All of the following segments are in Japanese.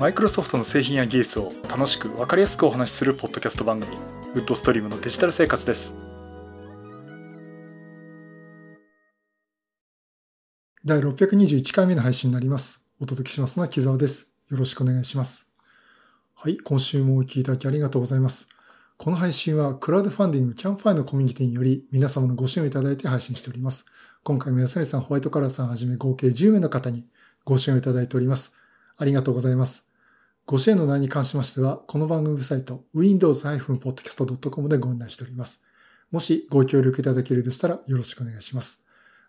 マイクロソフトの製品や技術を楽しく分かりやすくお話しするポッドキャスト番組ウッドストリームのデジタル生活です。第621回目の配信になります。お届けしますのは木澤です。よろしくお願いします。はい今週もお聞きいただきありがとうございます。この配信はクラウドファンディングキャンファイのコミュニティにより皆様のご支援をいただいて配信しております。今回も安成さん、ホワイトカラーさんはじめ合計10名の方にご支援をいただいております。ありがとうございます。ご支援の内容に関しましては、この番組サイト、windows-podcast.com でご案内しております。もしご協力いただけるでしたらよろしくお願いします。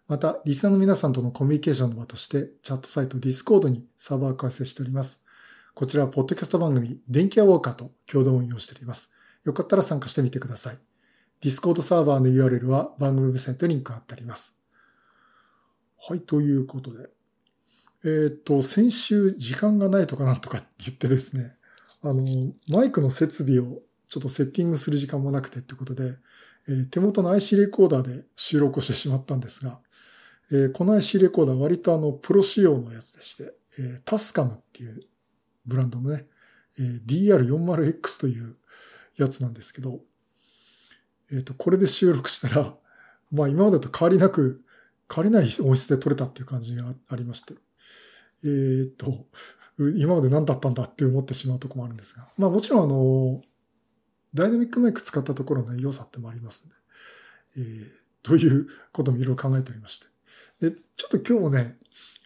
また、リスナーの皆さんとのコミュニケーションの場として、チャットサイト Discord にサーバーを開設しております。こちらは、ポッドキャスト番組、電気屋ウォーカーと共同運用しております。よかったら参加してみてください。Discord サーバーの URL は番組ウェブサイトにリンク貼ってあります。はい、ということで。えっ、ー、と、先週時間がないとかなんとかって言ってですね、あの、マイクの設備をちょっとセッティングする時間もなくてってことで、えー、手元の IC レコーダーで収録をしてしまったんですが、えー、この IC レコーダー割とあの、プロ仕様のやつでして、えタスカムっていうブランドのね、え DR40X というやつなんですけど、えっ、と、これで収録したら、まあ今までと変わりなく変わりない音質で撮れたっていう感じがありまして、えー、っと、今まで何だったんだって思ってしまうところもあるんですが、まあもちろんあの、ダイナミックマイク使ったところの良さってもありますね。えー、ということもいろいろ考えておりまして。で、ちょっと今日もね、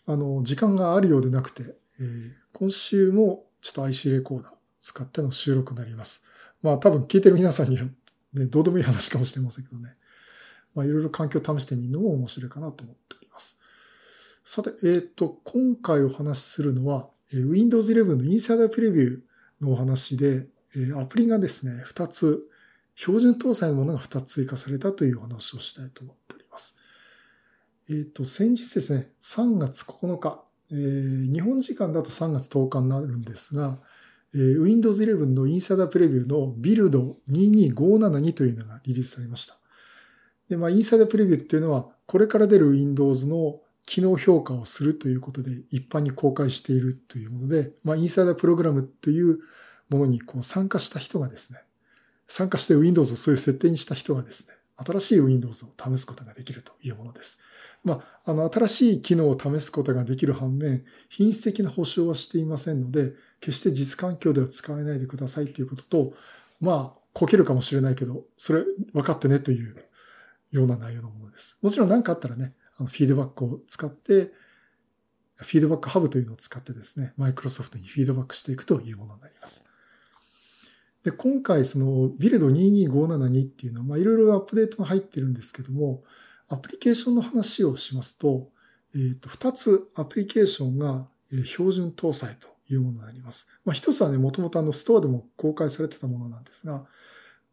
あの、時間があるようでなくて、えー、今週もちょっと IC レコーダー使っての収録になります。まあ多分聞いてる皆さんには、ね、どうでもいい話かもしれませんけどね。まあ、いろいろ環境を試してみるのも面白いかなと思っております。さて、えっ、ー、と、今回お話しするのは、Windows 11のインサイダープレビューのお話で、アプリがですね、2つ、標準搭載のものが2つ追加されたというお話をしたいと思っております。えっ、ー、と、先日ですね、3月9日、えー、日本時間だと3月10日になるんですが、えー、Windows 11のインサイダープレビューのビルド22572というのがリリースされました。で、まあ、インサイダープレビューっていうのは、これから出る Windows の機能評価をするということで一般に公開しているというもので、まあ、インサイダープログラムというものにこう参加した人がですね、参加して Windows をそういう設定にした人がですね、新しい Windows を試すことができるというものです。まあ、あの、新しい機能を試すことができる反面、品質的な保証はしていませんので、決して実環境では使えないでくださいということと、まあ、こけるかもしれないけど、それ分かってねというような内容のものです。もちろん何かあったらね、あのフィードバックを使って、フィードバックハブというのを使ってですね、マイクロソフトにフィードバックしていくというものになります。で、今回そのビルド22572っていうのは、まあいろいろアップデートが入ってるんですけども、アプリケーションの話をしますと、えっ、ー、と、二つアプリケーションが標準搭載というものになります。まあ一つはね、もともとあのストアでも公開されてたものなんですが、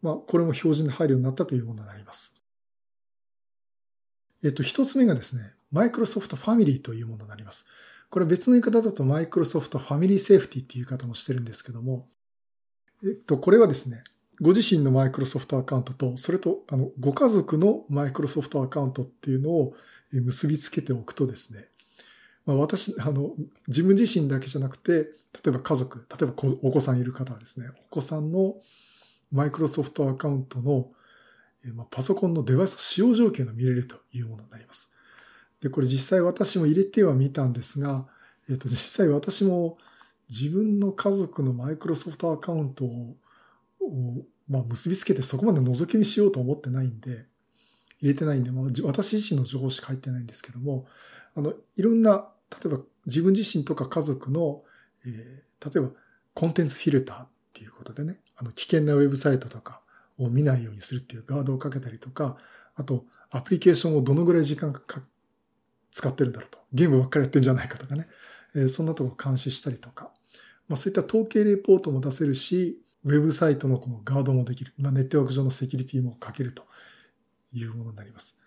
まあこれも標準で入るようになったというものになります。えっと、一つ目がですね、マイクロソフトファミリーというものになります。これ別の言い方だとマイクロソフトファミリーセーフティっていう言い方もしてるんですけども、えっと、これはですね、ご自身のマイクロソフトアカウントと、それと、あの、ご家族のマイクロソフトアカウントっていうのを結びつけておくとですね、まあ、私、あの、自分自身だけじゃなくて、例えば家族、例えばお子さんいる方はですね、お子さんのマイクロソフトアカウントのまあ、パソコンのデバイス使用状況が見れるというものになります。で、これ実際私も入れてはみたんですが、えっ、と、実際私も自分の家族のマイクロソフトアカウントを、まあ、結びつけてそこまで覗き見しようと思ってないんで、入れてないんで、まあ、私自身の情報しか入ってないんですけども、あの、いろんな、例えば自分自身とか家族の、えー、例えばコンテンツフィルターっていうことでね、あの、危険なウェブサイトとか、を見ないようにするっていうガードをかけたりとか、あと、アプリケーションをどのぐらい時間か使ってるんだろうと。ゲームばっかりやってんじゃないかとかね。えー、そんなとこ監視したりとか。まあそういった統計レポートも出せるし、ウェブサイトのこのガードもできる。まあネットワーク上のセキュリティもかけるというものになります。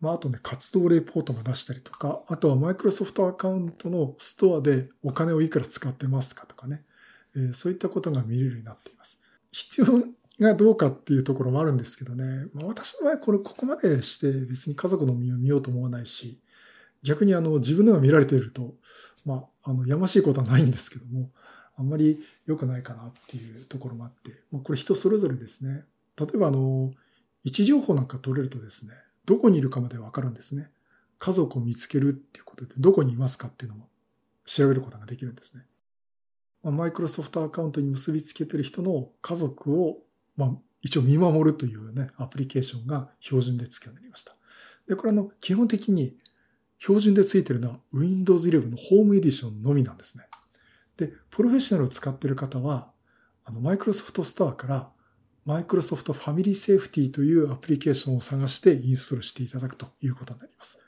まああとね、活動レポートも出したりとか、あとはマイクロソフトアカウントのストアでお金をいくら使ってますかとかね。えー、そういったことが見れるようになっています。必要がどうかっていうところもあるんですけどね。まあ、私の場合これここまでして別に家族の身を見ようと思わないし、逆にあの自分のが見られていると、まあ、あの、やましいことはないんですけども、あんまり良くないかなっていうところもあって、まあ、これ人それぞれですね。例えばあの、位置情報なんか取れるとですね、どこにいるかまでわかるんですね。家族を見つけるっていうことで、どこにいますかっていうのも調べることができるんですね。マイクロソフトアカウントに結びつけてる人の家族を、まあ、一応見守るというね、アプリケーションが標準でつくようになりました。で、これあの、基本的に標準でついてるのは Windows 11のホームエディションのみなんですね。で、プロフェッショナルを使っている方は、あの、マイクロソフトストアからマイクロソフトファミリーセーフティというアプリケーションを探してインストールしていただくということになります。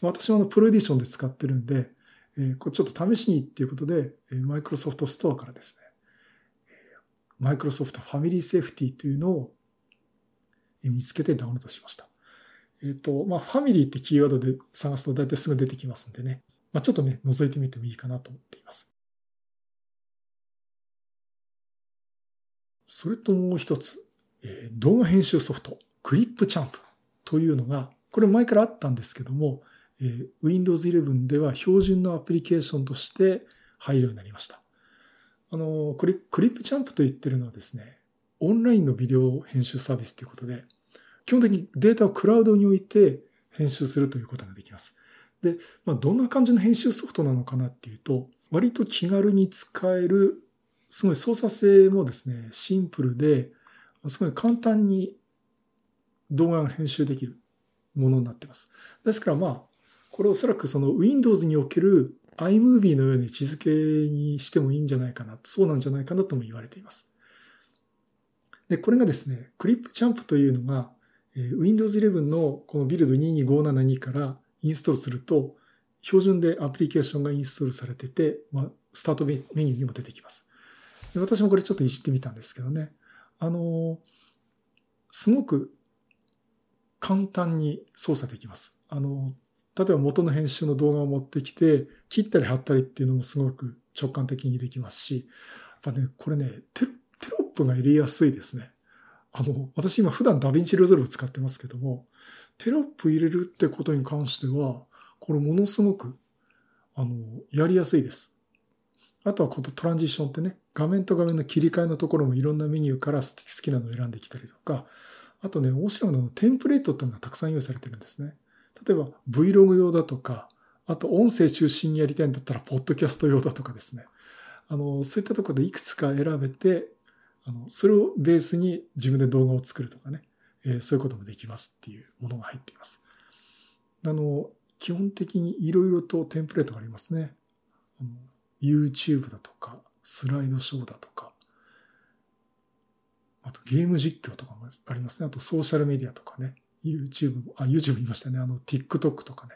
私はあの、プロエディションで使ってるんで、えー、これちょっと試しにっていうことで、マイクロソフトストアからですね、マイクロソフトファミリーセーフティーというのを見つけてダウンロードしました。えっ、ー、と、まあ、ファミリーってキーワードで探すと大体すぐ出てきますんでね。まあ、ちょっとね、覗いてみてもいいかなと思っています。それともう一つ、えー、動画編集ソフト、クリップチャンプというのが、これ前からあったんですけども、えー、Windows 11では標準のアプリケーションとして入るようになりました。あの、クリクリップチャンプと言ってるのはですね、オンラインのビデオ編集サービスということで、基本的にデータをクラウドに置いて編集するということができます。で、まあ、どんな感じの編集ソフトなのかなっていうと、割と気軽に使える、すごい操作性もですね、シンプルで、すごい簡単に動画が編集できるものになっています。ですからまあ、これおそらくその Windows における iMovie のように位置づけにしてもいいんじゃないかな、そうなんじゃないかなとも言われています。で、これがですね、クリップチャンプというのが、え Windows 11のこのビルド22572からインストールすると、標準でアプリケーションがインストールされてて、まあ、スタートメニューにも出てきます。で私もこれちょっといじってみたんですけどね。あの、すごく簡単に操作できます。あの、例えば元の編集の動画を持ってきて、切ったり貼ったりっていうのもすごく直感的にできますし、やっぱね、これね、テロップが入れやすいですね。あの、私今普段ダヴィンチレゾルブ使ってますけども、テロップ入れるってことに関しては、これものすごく、あの、やりやすいです。あとはこのトランジションってね、画面と画面の切り替えのところもいろんなメニューから好きなのを選んできたりとか、あとね、面白いのテンプレートっていうのがたくさん用意されてるんですね。例えば Vlog 用だとか、あと音声中心にやりたいんだったら、ポッドキャスト用だとかですね。あの、そういったところでいくつか選べて、あの、それをベースに自分で動画を作るとかね、えー、そういうこともできますっていうものが入っています。あの、基本的にいろいろとテンプレートがありますね。YouTube だとか、スライドショーだとか、あとゲーム実況とかもありますね。あとソーシャルメディアとかね。YouTube、あ、YouTube 言いましたね。あの TikTok とかね。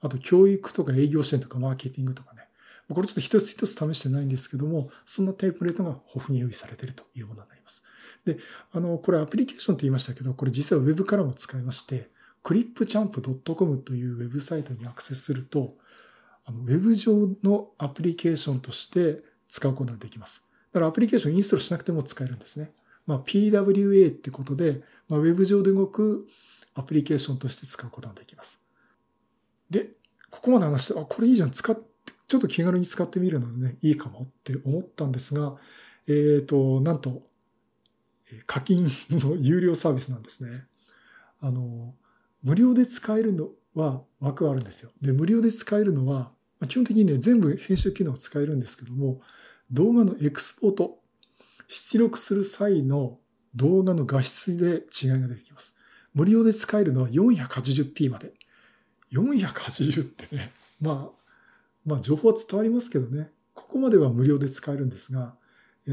あと教育とか営業支援とかマーケティングとかね。これちょっと一つ一つ試してないんですけども、そんなテンプレートが豊富に用意されているというものになります。で、あの、これアプリケーションって言いましたけど、これ実は Web からも使いまして、clipchamp.com というウェブサイトにアクセスすると、あの、ウェブ上のアプリケーションとして使うことができます。だからアプリケーションインストールしなくても使えるんですね。まあ、PWA ってことで、まあ、ウェブ上で動くアプリケーションとして使うことができます。で、ここまで話して、あ、これいいじゃん、使って、ちょっと気軽に使ってみるのでね、いいかもって思ったんですが、えっ、ー、と、なんと、課金の有料サービスなんですね。あの、無料で使えるのは枠があるんですよ。で、無料で使えるのは、基本的にね、全部編集機能を使えるんですけども、動画のエクスポート、出力する際の動画の画質で違いが出てきます。無料で使えるのは 480p まで。480ってね、まあ、まあ情報は伝わりますけどね、ここまでは無料で使えるんですが、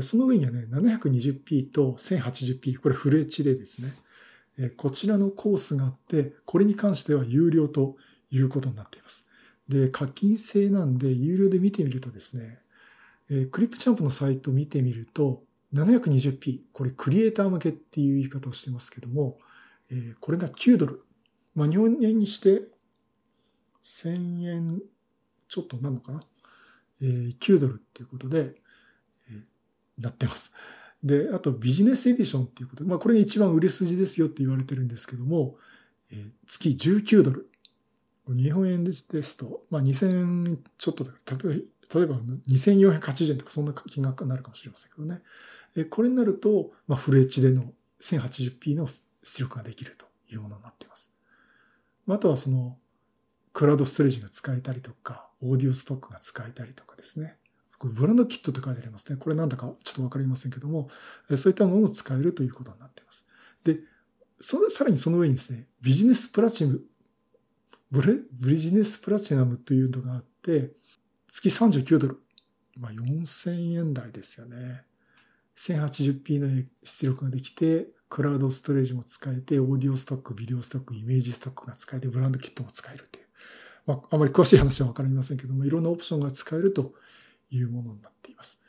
その上にはね、720p と 1080p、これフル HD ですね。こちらのコースがあって、これに関しては有料ということになっています。で、課金制なんで有料で見てみるとですね、クリップチャンプのサイトを見てみると、720p、これクリエイター向けっていう言い方をしてますけども、えこれが9ドル。まあ、日本円にして1000円ちょっとなのかな、え ?9 ドルっていうことで、えなってます。で、あとビジネスエディションっていうことで、まあこれが一番売れ筋ですよって言われてるんですけども、え月19ドル。日本円ですと、まあ、2000ちょっとだから、例えば、例えば2480円とかそんな金額になるかもしれませんけどね。これになると、まあ、フル HD の 1080p の出力ができるというものになっています。あとはその、クラウドストレージが使えたりとか、オーディオストックが使えたりとかですね。これブランドキットって書いてありますね。これなんだかちょっとわかりませんけども、そういったものを使えるということになっています。で、そさらにその上にですね、ビジネスプラチナム、ブレビジネスプラチナムというのがあって、月39ドル。まあ4000円台ですよね。1080p の出力ができて、クラウドストレージも使えて、オーディオストック、ビデオストック、イメージストックが使えて、ブランドキットも使えるという。まあ、あまり詳しい話はわかりませんけども、いろんなオプションが使えるというものになっています。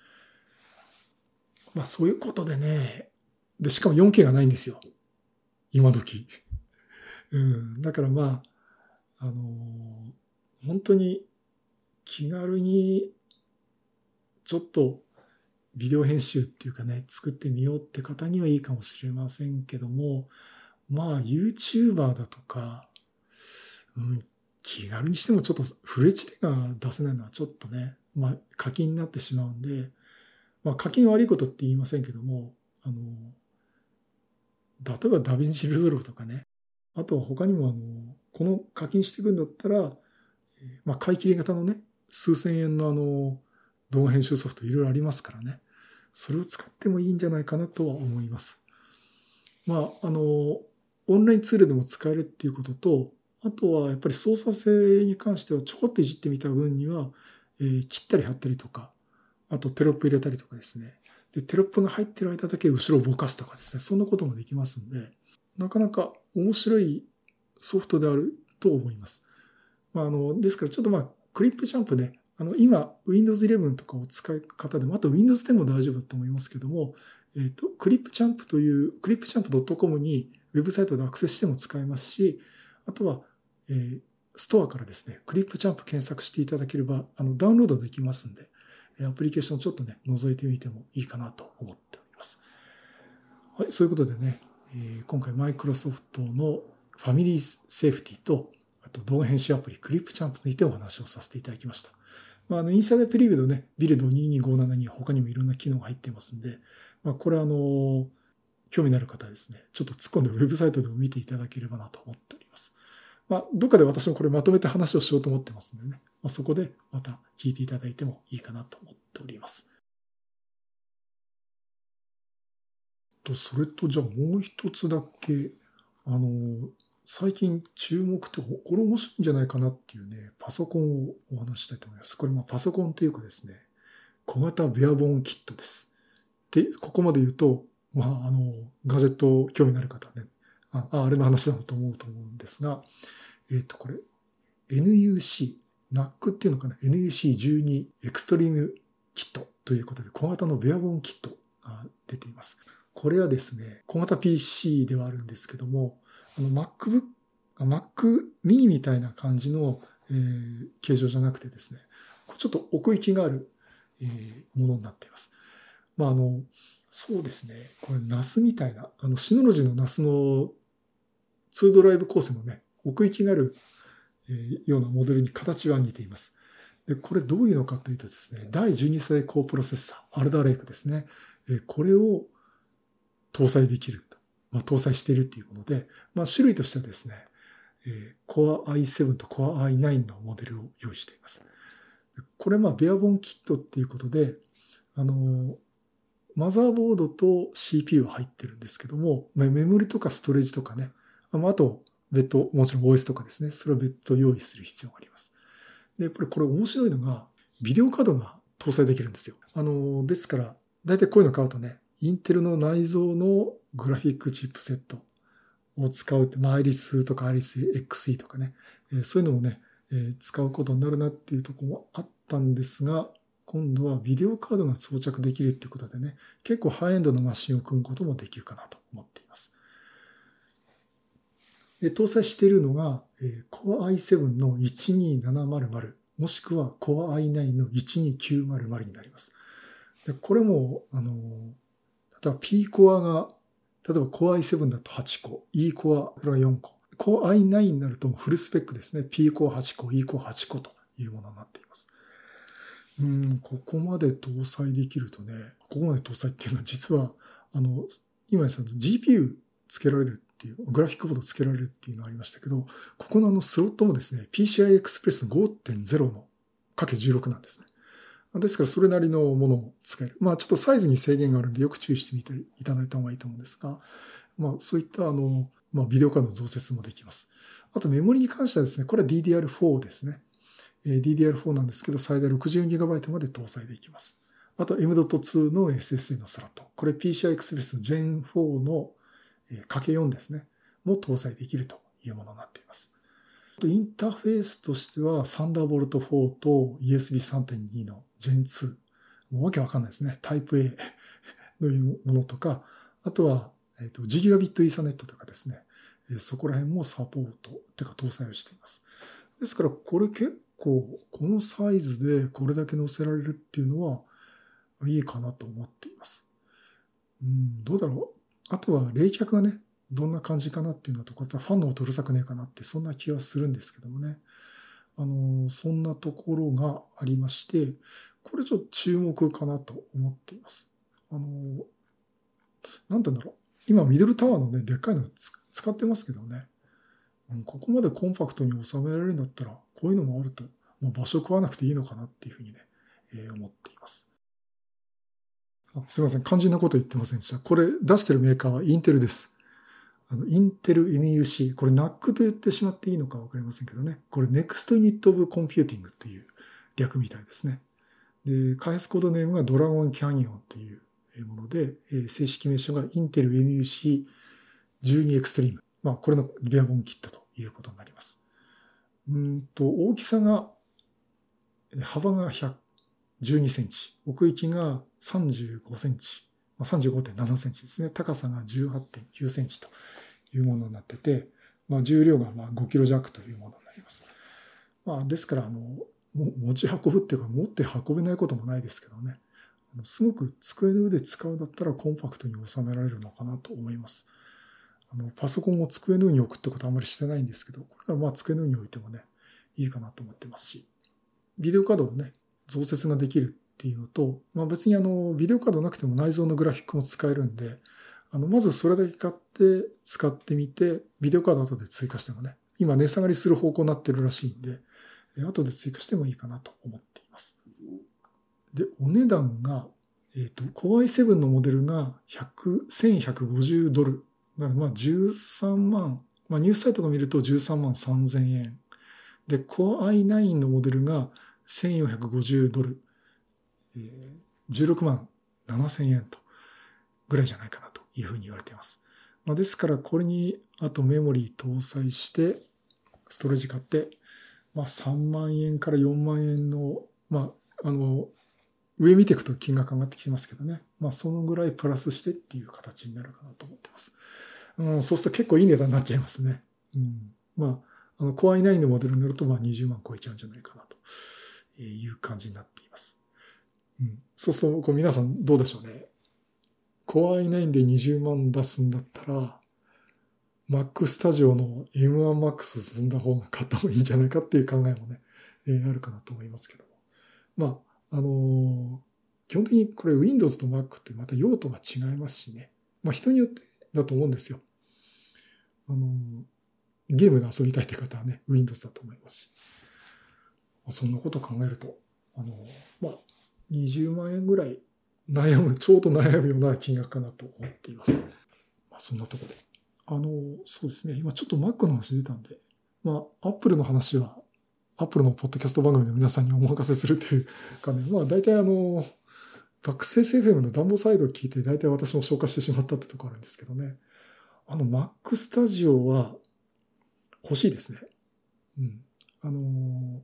まあ、そういうことでね、で、しかも 4K がないんですよ。今時。うん。だからまあ、あのー、本当に気軽にちょっとビデオ編集っていうかね、作ってみようって方にはいいかもしれませんけども、まあ YouTuber だとか、うん、気軽にしてもちょっとフル HD が出せないのはちょっとね、まあ課金になってしまうんで、まあ課金悪いことって言いませんけども、あの、例えば DaVinci Resolve とかね、あとは他にもあの、この課金していくんだったら、まあ買い切り型のね、数千円のあの、動画編集ソフトいろいろありますからね。それを使ってもいいんじゃないかなとは思います。まあ、あの、オンラインツールでも使えるっていうことと、あとはやっぱり操作性に関してはちょこっといじってみた分には、えー、切ったり貼ったりとか、あとテロップ入れたりとかですね。で、テロップが入ってる間だけ後ろをぼかすとかですね。そんなこともできますんで、なかなか面白いソフトであると思います。まあ、あの、ですからちょっとまあ、クリップジャンプね、あの、今、Windows 11とかを使い方でも、あと Windows でも大丈夫だと思いますけども、えっ、ー、と、クリップチャンプという、クリップチャンプ .com にウェブサイトでアクセスしても使えますし、あとは、えー、ストアからですね、クリップチャンプ検索していただければ、あの、ダウンロードできますんで、アプリケーションちょっとね、覗いてみてもいいかなと思っております。はい、そういうことでね、えー、今回マイクロソフトのファミリーセーフティと、あと動画編集アプリクリップチャンプについてお話をさせていただきました。まあ、あの、インサイダープリビューのね、ビルド2257には他にもいろんな機能が入っていますんで、まあ、これあの、興味のある方はですね、ちょっと突っ込んでウェブサイトでも見ていただければなと思っております。まあ、どっかで私もこれまとめて話をしようと思ってますんでね、まあ、そこでまた聞いていただいてもいいかなと思っております。と、それとじゃあもう一つだけ、あの、最近注目って、これ面白いんじゃないかなっていうね、パソコンをお話したいと思います。これまパソコンというかですね、小型ベアボーンキットです。で、ここまで言うと、まあ、あの、ガジェット興味のある方ね、あ、あれの話だと思うと思うんですが、えっ、ー、と、これ、NUC、NAC っていうのかな ?NUC12 エクストリームキットということで、小型のベアボーンキットが出ています。これはですね、小型 PC ではあるんですけども、あの MacBook、Mac mini みたいな感じの、えー、形状じゃなくてですね、ちょっと奥行きがある、えー、ものになっています。まあ、あの、そうですね。これ、ナスみたいな、あの、シノロジーのナスの2ドライブ構成のね、奥行きがある、えー、ようなモデルに形は似ています。で、これどういうのかというとですね、第12世代高プロセッサー、アルダレイクですね。えー、これを搭載できると。まあ、搭載しているというもので、まあ、種類としてはですね、えー、Core i7 と Core i9 のモデルを用意しています。これ、まあ、ベアボンキットっていうことで、あの、マザーボードと CPU は入ってるんですけども、メモリとかストレージとかね、あと、別途、もちろん OS とかですね、それを別途用意する必要があります。で、やっぱりこれ面白いのが、ビデオカードが搭載できるんですよ。あの、ですから、だいたいこういうの買うとね、インテルの内蔵のグラフィックチップセットを使うって、まあ、アイリスとかアイリス XE とかね、えー、そういうのをね、えー、使うことになるなっていうところもあったんですが、今度はビデオカードが装着できるっていうことでね、結構ハイエンドのマシンを組むこともできるかなと思っています。で搭載しているのが、えー、Core i7 の12700もしくは Core i9 の12900になります。でこれも、あの、例えば P コアが例えば Core i7 だと8個、E コア、これが4個。Core i9 になるとフルスペックですね。P コア8個、E コア8個というものになっています。うん、ここまで搭載できるとね、ここまで搭載っていうのは実は、あの、今さん GPU つけられるっていう、グラフィックボードつけられるっていうのありましたけど、ここのあのスロットもですね、PCI Express 5.0のかけ16なんですね。ですからそれなりのものを使える。まあちょっとサイズに制限があるんでよく注意してみていただいた方がいいと思うんですが、まあそういったあの、まあビデオカードの増設もできます。あとメモリに関してはですね、これは DDR4 ですね。DDR4 なんですけど、最大 64GB まで搭載できます。あと M.2 の SSD のスラット。これ PCI Express Gen4 の ×4 ですね。も搭載できるというものになっています。インターフェースとしては、サンダーボルト4と USB3.2 の Gen2。もうわけわかんないですね。タイプ A のいうものとか、あとは、えっ、ー、と、ギガビットイーサネットとかですね。そこら辺もサポート、てか搭載をしています。ですから、これ結構、このサイズでこれだけ載せられるっていうのは、いいかなと思っています。うん、どうだろう。あとは冷却がね、どんな感じかなっていうのと、これファンの音うるさくねえかなって、そんな気がするんですけどもね。あの、そんなところがありまして、これちょっと注目かなと思っています。あの、なんて言うんだろう。今、ミドルタワーのね、でっかいの使ってますけどね。ここまでコンパクトに収められるんだったら、こういうのもあると、もう場所食わなくていいのかなっていうふうにね、えー、思っています。あすいません。肝心なこと言ってませんでした。これ出してるメーカーはインテルです。あの、インテル NUC。これ NAC と言ってしまっていいのかわかりませんけどね。これ Next Unit of Computing という略みたいですね。で、開発コードネームがドラゴンキャニオンというもので、正式名称がインテル NUC 12エクストリーム。まあ、これのベアボンキットということになります。うんと、大きさが、幅が112センチ、奥行きが35センチ、まあ、35.7センチですね。高さが18.9センチというものになってて、まあ、重量がまあ5キロ弱というものになります。まあ、ですから、あの、持ち運ぶっていうか、持って運べないこともないですけどね。すごく机の上で使うんだったらコンパクトに収められるのかなと思います。あの、パソコンを机の上に置くってことはあんまりしてないんですけど、これからまあ机の上に置いてもね、いいかなと思ってますし、ビデオカードをね、増設ができるっていうのと、まあ別にあの、ビデオカードなくても内蔵のグラフィックも使えるんで、あの、まずそれだけ買って使ってみて、ビデオカード後で追加してもね、今値下がりする方向になってるらしいんで、後で追加してもいいかなと思っています。で、お値段が、えっ、ー、と、Core i7 のモデルが100、1150ドルだからまあ13万、まあニュースサイトが見ると13万3000円。で、Core i9 のモデルが1450ドル、えー、16万7000円とぐらいじゃないかないうふうに言われています。まあ、ですからこれにあとメモリー搭載してストレージ買って、まあ3万円から4万円の、まああの、上見ていくと金額上がってきますけどね。まあそのぐらいプラスしてっていう形になるかなと思ってます。うん、そうすると結構いい値段になっちゃいますね。うん。まあ、あの、Core i9 のモデルになると、まあ20万超えちゃうんじゃないかなという感じになっています。うん。そうすると、こう皆さんどうでしょうね。Core i9 で20万出すんだったら、Mac Studio の M1 Max 進んだ方が買った方がいいんじゃないかっていう考えもね、えー、あるかなと思いますけども。まあ、あのー、基本的にこれ Windows と Mac ってまた用途が違いますしね。まあ人によってだと思うんですよ。あの、ゲームで遊びたいって方はね、Windows だと思いますし。まあ、そんなこと考えると、あの、まあ、20万円ぐらい悩む、ちょうど悩むような金額かなと思っています。まあ、そんなとこで。あの、そうですね。今ちょっと Mac の話出たんで、まあ、Apple の話は、Apple のポッドキャスト番組の皆さんにお任せするというかね、まあ、大体あの、バックスペース FM の暖房サイドを聞いて、大体私も消化してしまったってとこあるんですけどね。あの Mac スタジオは欲しいですね。うん。あのー、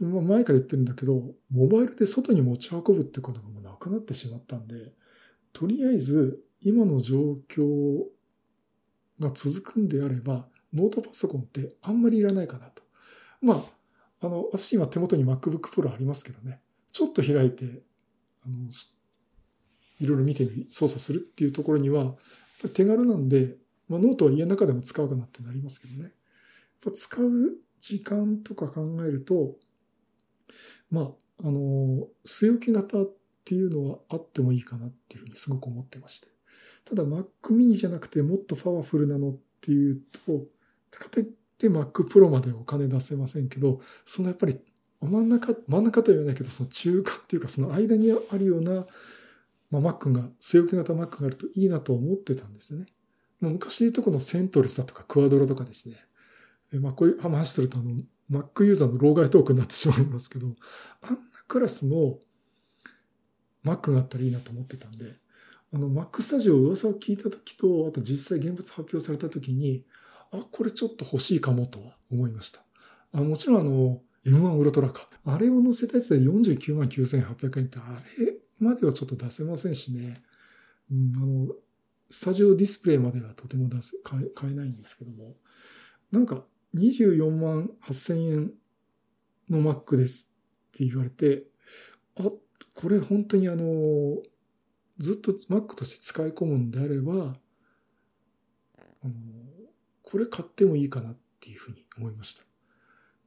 前から言ってるんだけど、モバイルで外に持ち運ぶってことがもうなくなってしまったんで、とりあえず今の状況が続くんであれば、ノートパソコンってあんまりいらないかなと。まあ、あの、私今手元に MacBook Pro ありますけどね。ちょっと開いて、あの、いろいろ見てみ、操作するっていうところには、手軽なんで、まあ、ノートは家の中でも使うかなってなりますけどね。やっぱ使う時間とか考えると、まあ、あの、据え置き型っていうのはあってもいいかなっていうふうにすごく思ってまして。ただ Mac mini じゃなくてもっとパワフルなのっていうと、かといって Mac Pro までお金出せませんけど、そのやっぱり真ん中、真ん中とは言わないけど、その中間っていうかその間にあるような、まあ、Mac が、据え置き型 Mac があるといいなと思ってたんですね。昔で言うとこのセントレスだとかクワドロとかですね。まあ、こういう話するとあの、Mac ユーザーの老害トークになってしまいますけど、あんなクラスの Mac があったらいいなと思ってたんで、あの、Mac Studio 噂を聞いた時と、あと実際現物発表された時に、あ、これちょっと欲しいかもとは思いました。あもちろんあの、M1 ウルトラか。あれを載せたやつで49万9800円って、あれまではちょっと出せませんしね。うん、あの、スタジオディスプレイまではとても出せ買えないんですけども、なんか24万8000円の Mac ですって言われて、あ、これ本当にあの、ずっと Mac として使い込むんであれば、あの、これ買ってもいいかなっていうふうに思いました。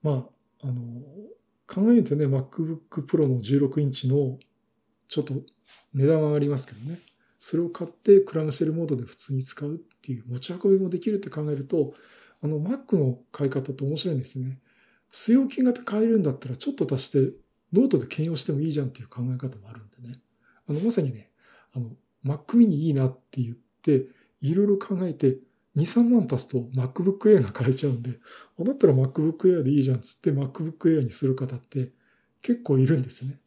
まあ、あの、考えるとね、MacBook Pro の16インチのちょっと値段は上がりますけどね。それを買ってクラムシェルモードで普通に使うっていう持ち運びもできるって考えると、あの Mac の買い方って面白いんですね。据え置き型買えるんだったらちょっと足してノートで兼用してもいいじゃんっていう考え方もあるんでね。あの、まさにね、あの、Mac mini いいなって言って、いろいろ考えて、2、3万足すと MacBook Air が買えちゃうんで、あ、だったら MacBook Air でいいじゃんつって MacBook Air にする方って結構いるんですね。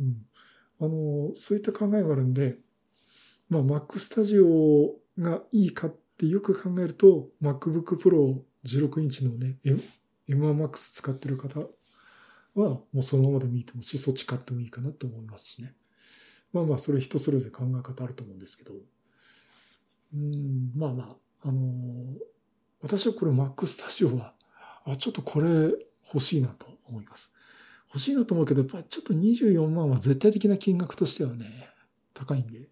うん。あの、そういった考えがあるんで、まあ Mac Studio がいいかってよく考えると MacBook Pro 16インチのね、M1 Max 使ってる方はもうそのままでもいいと思うし、そっち買ってもいいかなと思いますしね。まあまあ、それ人それぞれ考え方あると思うんですけど。うん、まあまあ、あのー、私はこれ Mac Studio は、あ、ちょっとこれ欲しいなと思います。欲しいなと思うけど、やっぱちょっと24万は絶対的な金額としてはね、高いんで、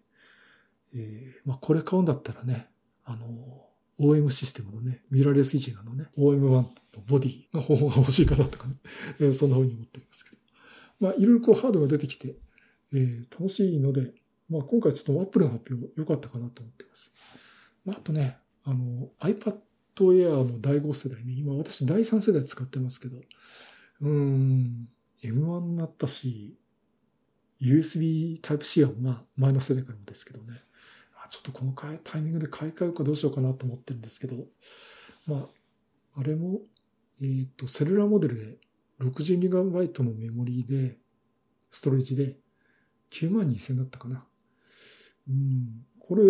えー、まあこれ買うんだったらね、あの、OM システムのね、ミラーレスイジガのね、OM1 のボディの方法が欲しいかなとかね、え、そんな風に思っておりますけど。まあいろいろこうハードが出てきて、えー、楽しいので、まあ、今回ちょっと Apple の発表良かったかなと思っています。まあ、あとね、あの、iPad Air の第5世代ね、今私第3世代使ってますけど、うん、M1 になったし、USB Type-C はまあ前の世代からもですけどね、ちょっとこのタイミングで買い替えるかどうしようかなと思ってるんですけど、まあ、あれも、えっ、ー、と、セルラーモデルで 62GB のメモリーで、ストレージで9万2000だったかな。うん。これ、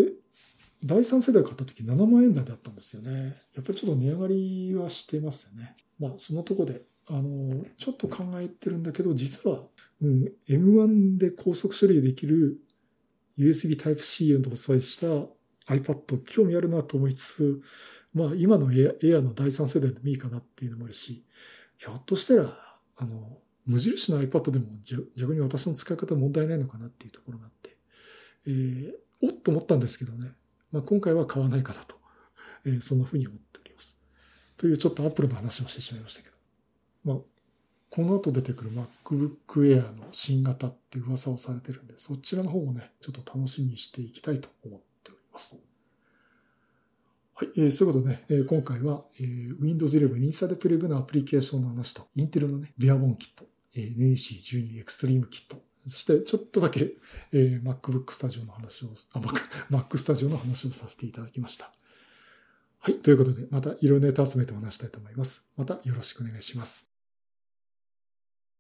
第3世代買った時7万円台だったんですよね。やっぱりちょっと値上がりはしてますよね。まあ、そのとこで、あの、ちょっと考えてるんだけど、実は、うん、M1 で高速処理できる USB Type-C を搭載した iPad 興味あるなと思いつつ、まあ今の Air の第3世代でもいいかなっていうのもあるし、ひょっとしたら、あの、無印の iPad でも逆に私の使い方問題ないのかなっていうところがあって、えー、おっと思ったんですけどね、まあ、今回は買わないかなと、えー、そんなふうに思っております。というちょっと Apple の話をしてしまいましたけど、まあ、この後出てくる MacBook Air の新型って噂をされてるんで、そちらの方もね、ちょっと楽しみにしていきたいと思っております。はい、えー、そういうことで、ね、えー、今回は、えー、Windows 11インサイドプレブのアプリケーションの話と、インテルのね、ベアボンキット、NEC12 エクストリームキット。そしてちょっとだけ、えー、MacBook Studio の話を、あ、Mac, Mac Studio の話をさせていただきました。はい。ということで、またいろいろネタ集めてお話したいと思います。またよろしくお願いします。